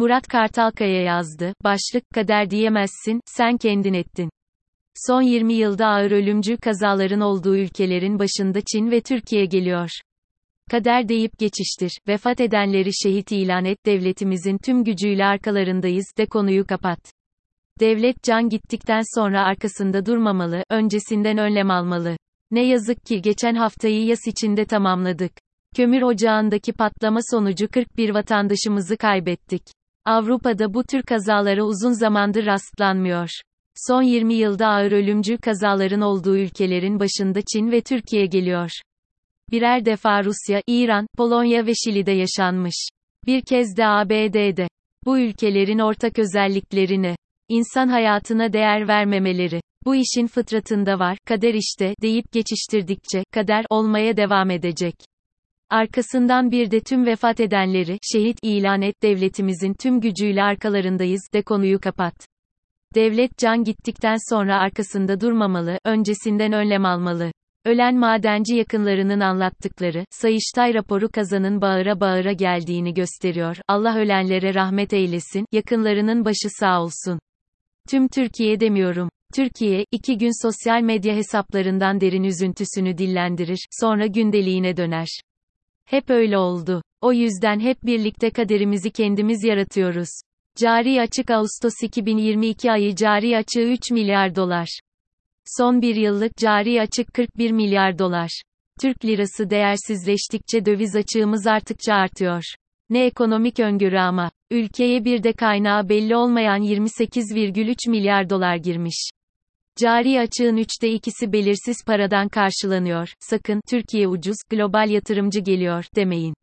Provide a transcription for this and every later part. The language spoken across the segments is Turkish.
Murat Kartalkaya yazdı. Başlık, kader diyemezsin, sen kendin ettin. Son 20 yılda ağır ölümcül kazaların olduğu ülkelerin başında Çin ve Türkiye geliyor. Kader deyip geçiştir, vefat edenleri şehit ilan et devletimizin tüm gücüyle arkalarındayız de konuyu kapat. Devlet can gittikten sonra arkasında durmamalı, öncesinden önlem almalı. Ne yazık ki geçen haftayı yas içinde tamamladık. Kömür ocağındaki patlama sonucu 41 vatandaşımızı kaybettik. Avrupa'da bu tür kazalara uzun zamandır rastlanmıyor. Son 20 yılda ağır ölümcül kazaların olduğu ülkelerin başında Çin ve Türkiye geliyor. Birer defa Rusya, İran, Polonya ve Şili'de yaşanmış. Bir kez de ABD'de. Bu ülkelerin ortak özelliklerini, insan hayatına değer vermemeleri, bu işin fıtratında var, kader işte, deyip geçiştirdikçe, kader, olmaya devam edecek. Arkasından bir de tüm vefat edenleri, şehit ilan et devletimizin tüm gücüyle arkalarındayız, de konuyu kapat. Devlet can gittikten sonra arkasında durmamalı, öncesinden önlem almalı. Ölen madenci yakınlarının anlattıkları, Sayıştay raporu kazanın bağıra bağıra geldiğini gösteriyor. Allah ölenlere rahmet eylesin, yakınlarının başı sağ olsun. Tüm Türkiye demiyorum. Türkiye, iki gün sosyal medya hesaplarından derin üzüntüsünü dillendirir, sonra gündeliğine döner. Hep öyle oldu. O yüzden hep birlikte kaderimizi kendimiz yaratıyoruz. Cari açık Ağustos 2022 ayı cari açığı 3 milyar dolar. Son bir yıllık cari açık 41 milyar dolar. Türk lirası değersizleştikçe döviz açığımız arttıkça artıyor. Ne ekonomik öngörü ama. Ülkeye bir de kaynağı belli olmayan 28,3 milyar dolar girmiş. Cari açığın üçte ikisi belirsiz paradan karşılanıyor. Sakın, Türkiye ucuz, global yatırımcı geliyor, demeyin.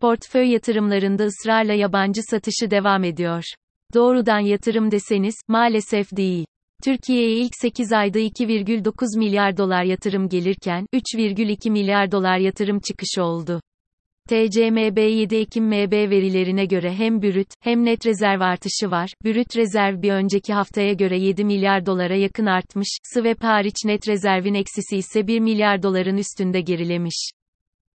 Portföy yatırımlarında ısrarla yabancı satışı devam ediyor. Doğrudan yatırım deseniz, maalesef değil. Türkiye'ye ilk 8 ayda 2,9 milyar dolar yatırım gelirken, 3,2 milyar dolar yatırım çıkışı oldu. TCMB 7 Ekim MB verilerine göre hem brüt, hem net rezerv artışı var. Brüt rezerv bir önceki haftaya göre 7 milyar dolara yakın artmış, swap hariç net rezervin eksisi ise 1 milyar doların üstünde gerilemiş.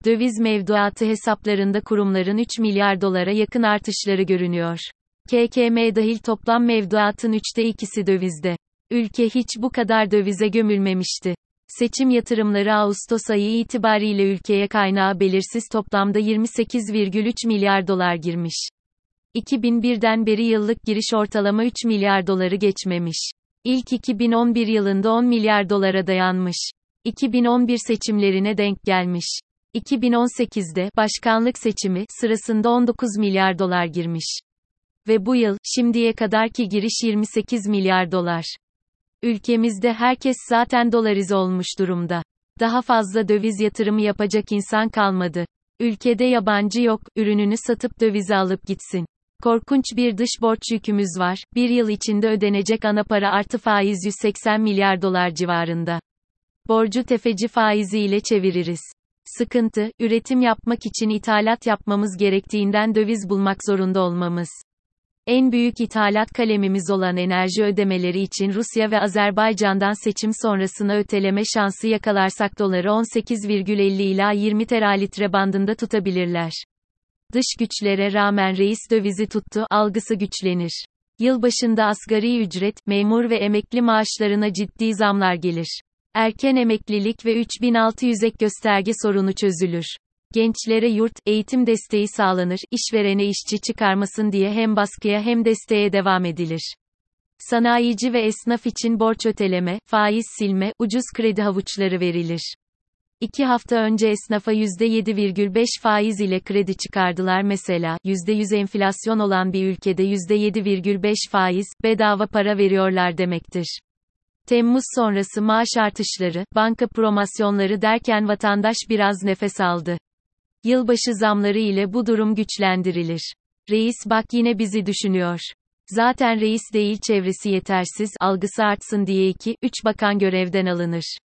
Döviz mevduatı hesaplarında kurumların 3 milyar dolara yakın artışları görünüyor. KKM dahil toplam mevduatın üçte ikisi dövizde. Ülke hiç bu kadar dövize gömülmemişti. Seçim yatırımları Ağustos ayı itibariyle ülkeye kaynağı belirsiz toplamda 28,3 milyar dolar girmiş. 2001'den beri yıllık giriş ortalama 3 milyar doları geçmemiş. İlk 2011 yılında 10 milyar dolara dayanmış. 2011 seçimlerine denk gelmiş. 2018'de başkanlık seçimi sırasında 19 milyar dolar girmiş. Ve bu yıl şimdiye kadarki giriş 28 milyar dolar. Ülkemizde herkes zaten dolarize olmuş durumda. Daha fazla döviz yatırımı yapacak insan kalmadı. Ülkede yabancı yok, ürününü satıp dövize alıp gitsin. Korkunç bir dış borç yükümüz var. Bir yıl içinde ödenecek ana para artı faiz 180 milyar dolar civarında. Borcu tefeci faiziyle çeviririz. Sıkıntı, üretim yapmak için ithalat yapmamız gerektiğinden döviz bulmak zorunda olmamız. En büyük ithalat kalemimiz olan enerji ödemeleri için Rusya ve Azerbaycan'dan seçim sonrasına öteleme şansı yakalarsak doları 18,50 ila 20 teralitre bandında tutabilirler. Dış güçlere rağmen reis dövizi tuttu, algısı güçlenir. Yılbaşında asgari ücret, memur ve emekli maaşlarına ciddi zamlar gelir. Erken emeklilik ve 3600 ek gösterge sorunu çözülür. Gençlere yurt, eğitim desteği sağlanır, işverene işçi çıkarmasın diye hem baskıya hem desteğe devam edilir. Sanayici ve esnaf için borç öteleme, faiz silme, ucuz kredi havuçları verilir. İki hafta önce esnafa %7,5 faiz ile kredi çıkardılar mesela, %100 enflasyon olan bir ülkede %7,5 faiz, bedava para veriyorlar demektir. Temmuz sonrası maaş artışları, banka promosyonları derken vatandaş biraz nefes aldı. Yılbaşı zamları ile bu durum güçlendirilir. Reis bak yine bizi düşünüyor. Zaten reis değil çevresi yetersiz, algısı artsın diye 2, 3 bakan görevden alınır.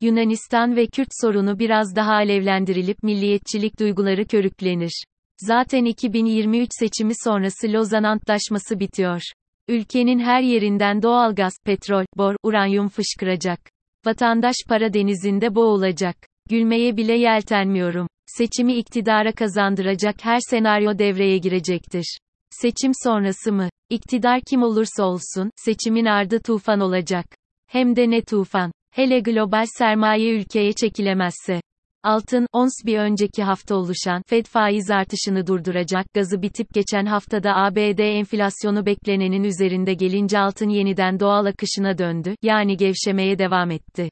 Yunanistan ve Kürt sorunu biraz daha alevlendirilip milliyetçilik duyguları körüklenir. Zaten 2023 seçimi sonrası Lozan Antlaşması bitiyor. Ülkenin her yerinden doğalgaz, petrol, bor, uranyum fışkıracak. Vatandaş para denizinde boğulacak. Gülmeye bile yeltenmiyorum seçimi iktidara kazandıracak her senaryo devreye girecektir. Seçim sonrası mı? İktidar kim olursa olsun, seçimin ardı tufan olacak. Hem de ne tufan. Hele global sermaye ülkeye çekilemezse. Altın, ons bir önceki hafta oluşan Fed faiz artışını durduracak gazı bitip geçen haftada ABD enflasyonu beklenenin üzerinde gelince altın yeniden doğal akışına döndü, yani gevşemeye devam etti.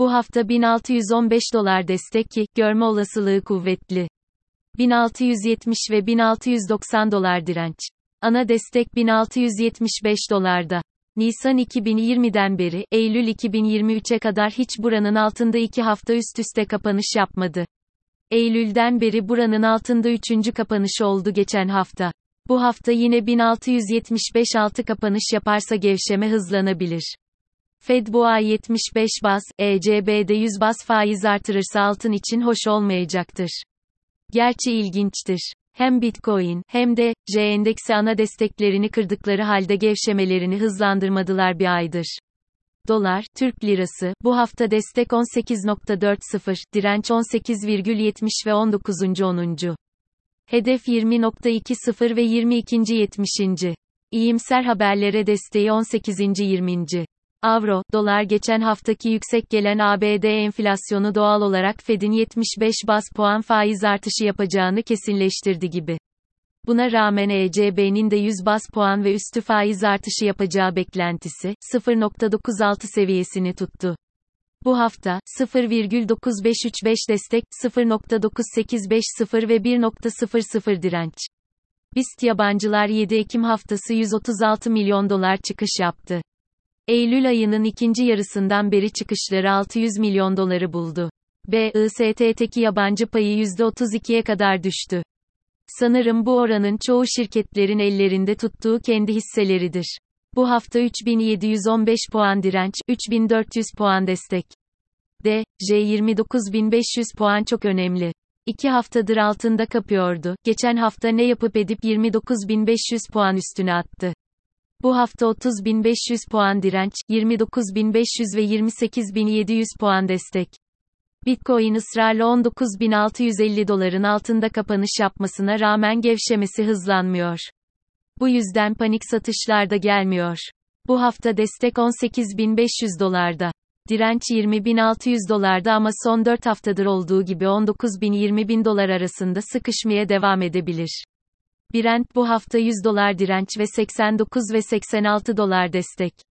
Bu hafta 1615 dolar destek ki, görme olasılığı kuvvetli. 1670 ve 1690 dolar direnç. Ana destek 1675 dolarda. Nisan 2020'den beri, Eylül 2023'e kadar hiç buranın altında iki hafta üst üste kapanış yapmadı. Eylül'den beri buranın altında üçüncü kapanış oldu geçen hafta. Bu hafta yine 1675 altı kapanış yaparsa gevşeme hızlanabilir. Fed ay 75 bas, ECB'de 100 bas faiz artırırsa altın için hoş olmayacaktır. Gerçi ilginçtir. Hem Bitcoin, hem de, J endeksi ana desteklerini kırdıkları halde gevşemelerini hızlandırmadılar bir aydır. Dolar, Türk lirası, bu hafta destek 18.40, direnç 18,70 ve 19. 10. Hedef 20.20 ve 22. 70. İyimser haberlere desteği 18. 20. Avro, dolar geçen haftaki yüksek gelen ABD enflasyonu doğal olarak Fed'in 75 bas puan faiz artışı yapacağını kesinleştirdi gibi. Buna rağmen ECB'nin de 100 bas puan ve üstü faiz artışı yapacağı beklentisi, 0.96 seviyesini tuttu. Bu hafta, 0,9535 destek, 0.9850 ve 1.00 direnç. BIST yabancılar 7 Ekim haftası 136 milyon dolar çıkış yaptı. Eylül ayının ikinci yarısından beri çıkışları 600 milyon doları buldu. BIST'teki yabancı payı %32'ye kadar düştü. Sanırım bu oranın çoğu şirketlerin ellerinde tuttuğu kendi hisseleridir. Bu hafta 3715 puan direnç, 3400 puan destek. D, J 29500 puan çok önemli. İki haftadır altında kapıyordu. Geçen hafta ne yapıp edip 29500 puan üstüne attı. Bu hafta 30.500 puan direnç, 29.500 ve 28.700 puan destek. Bitcoin ısrarla 19.650 doların altında kapanış yapmasına rağmen gevşemesi hızlanmıyor. Bu yüzden panik satışlar da gelmiyor. Bu hafta destek 18.500 dolarda. Direnç 20.600 dolarda ama son 4 haftadır olduğu gibi 19.000-20.000 dolar arasında sıkışmaya devam edebilir. Brent bu hafta 100 dolar direnç ve 89 ve 86 dolar destek.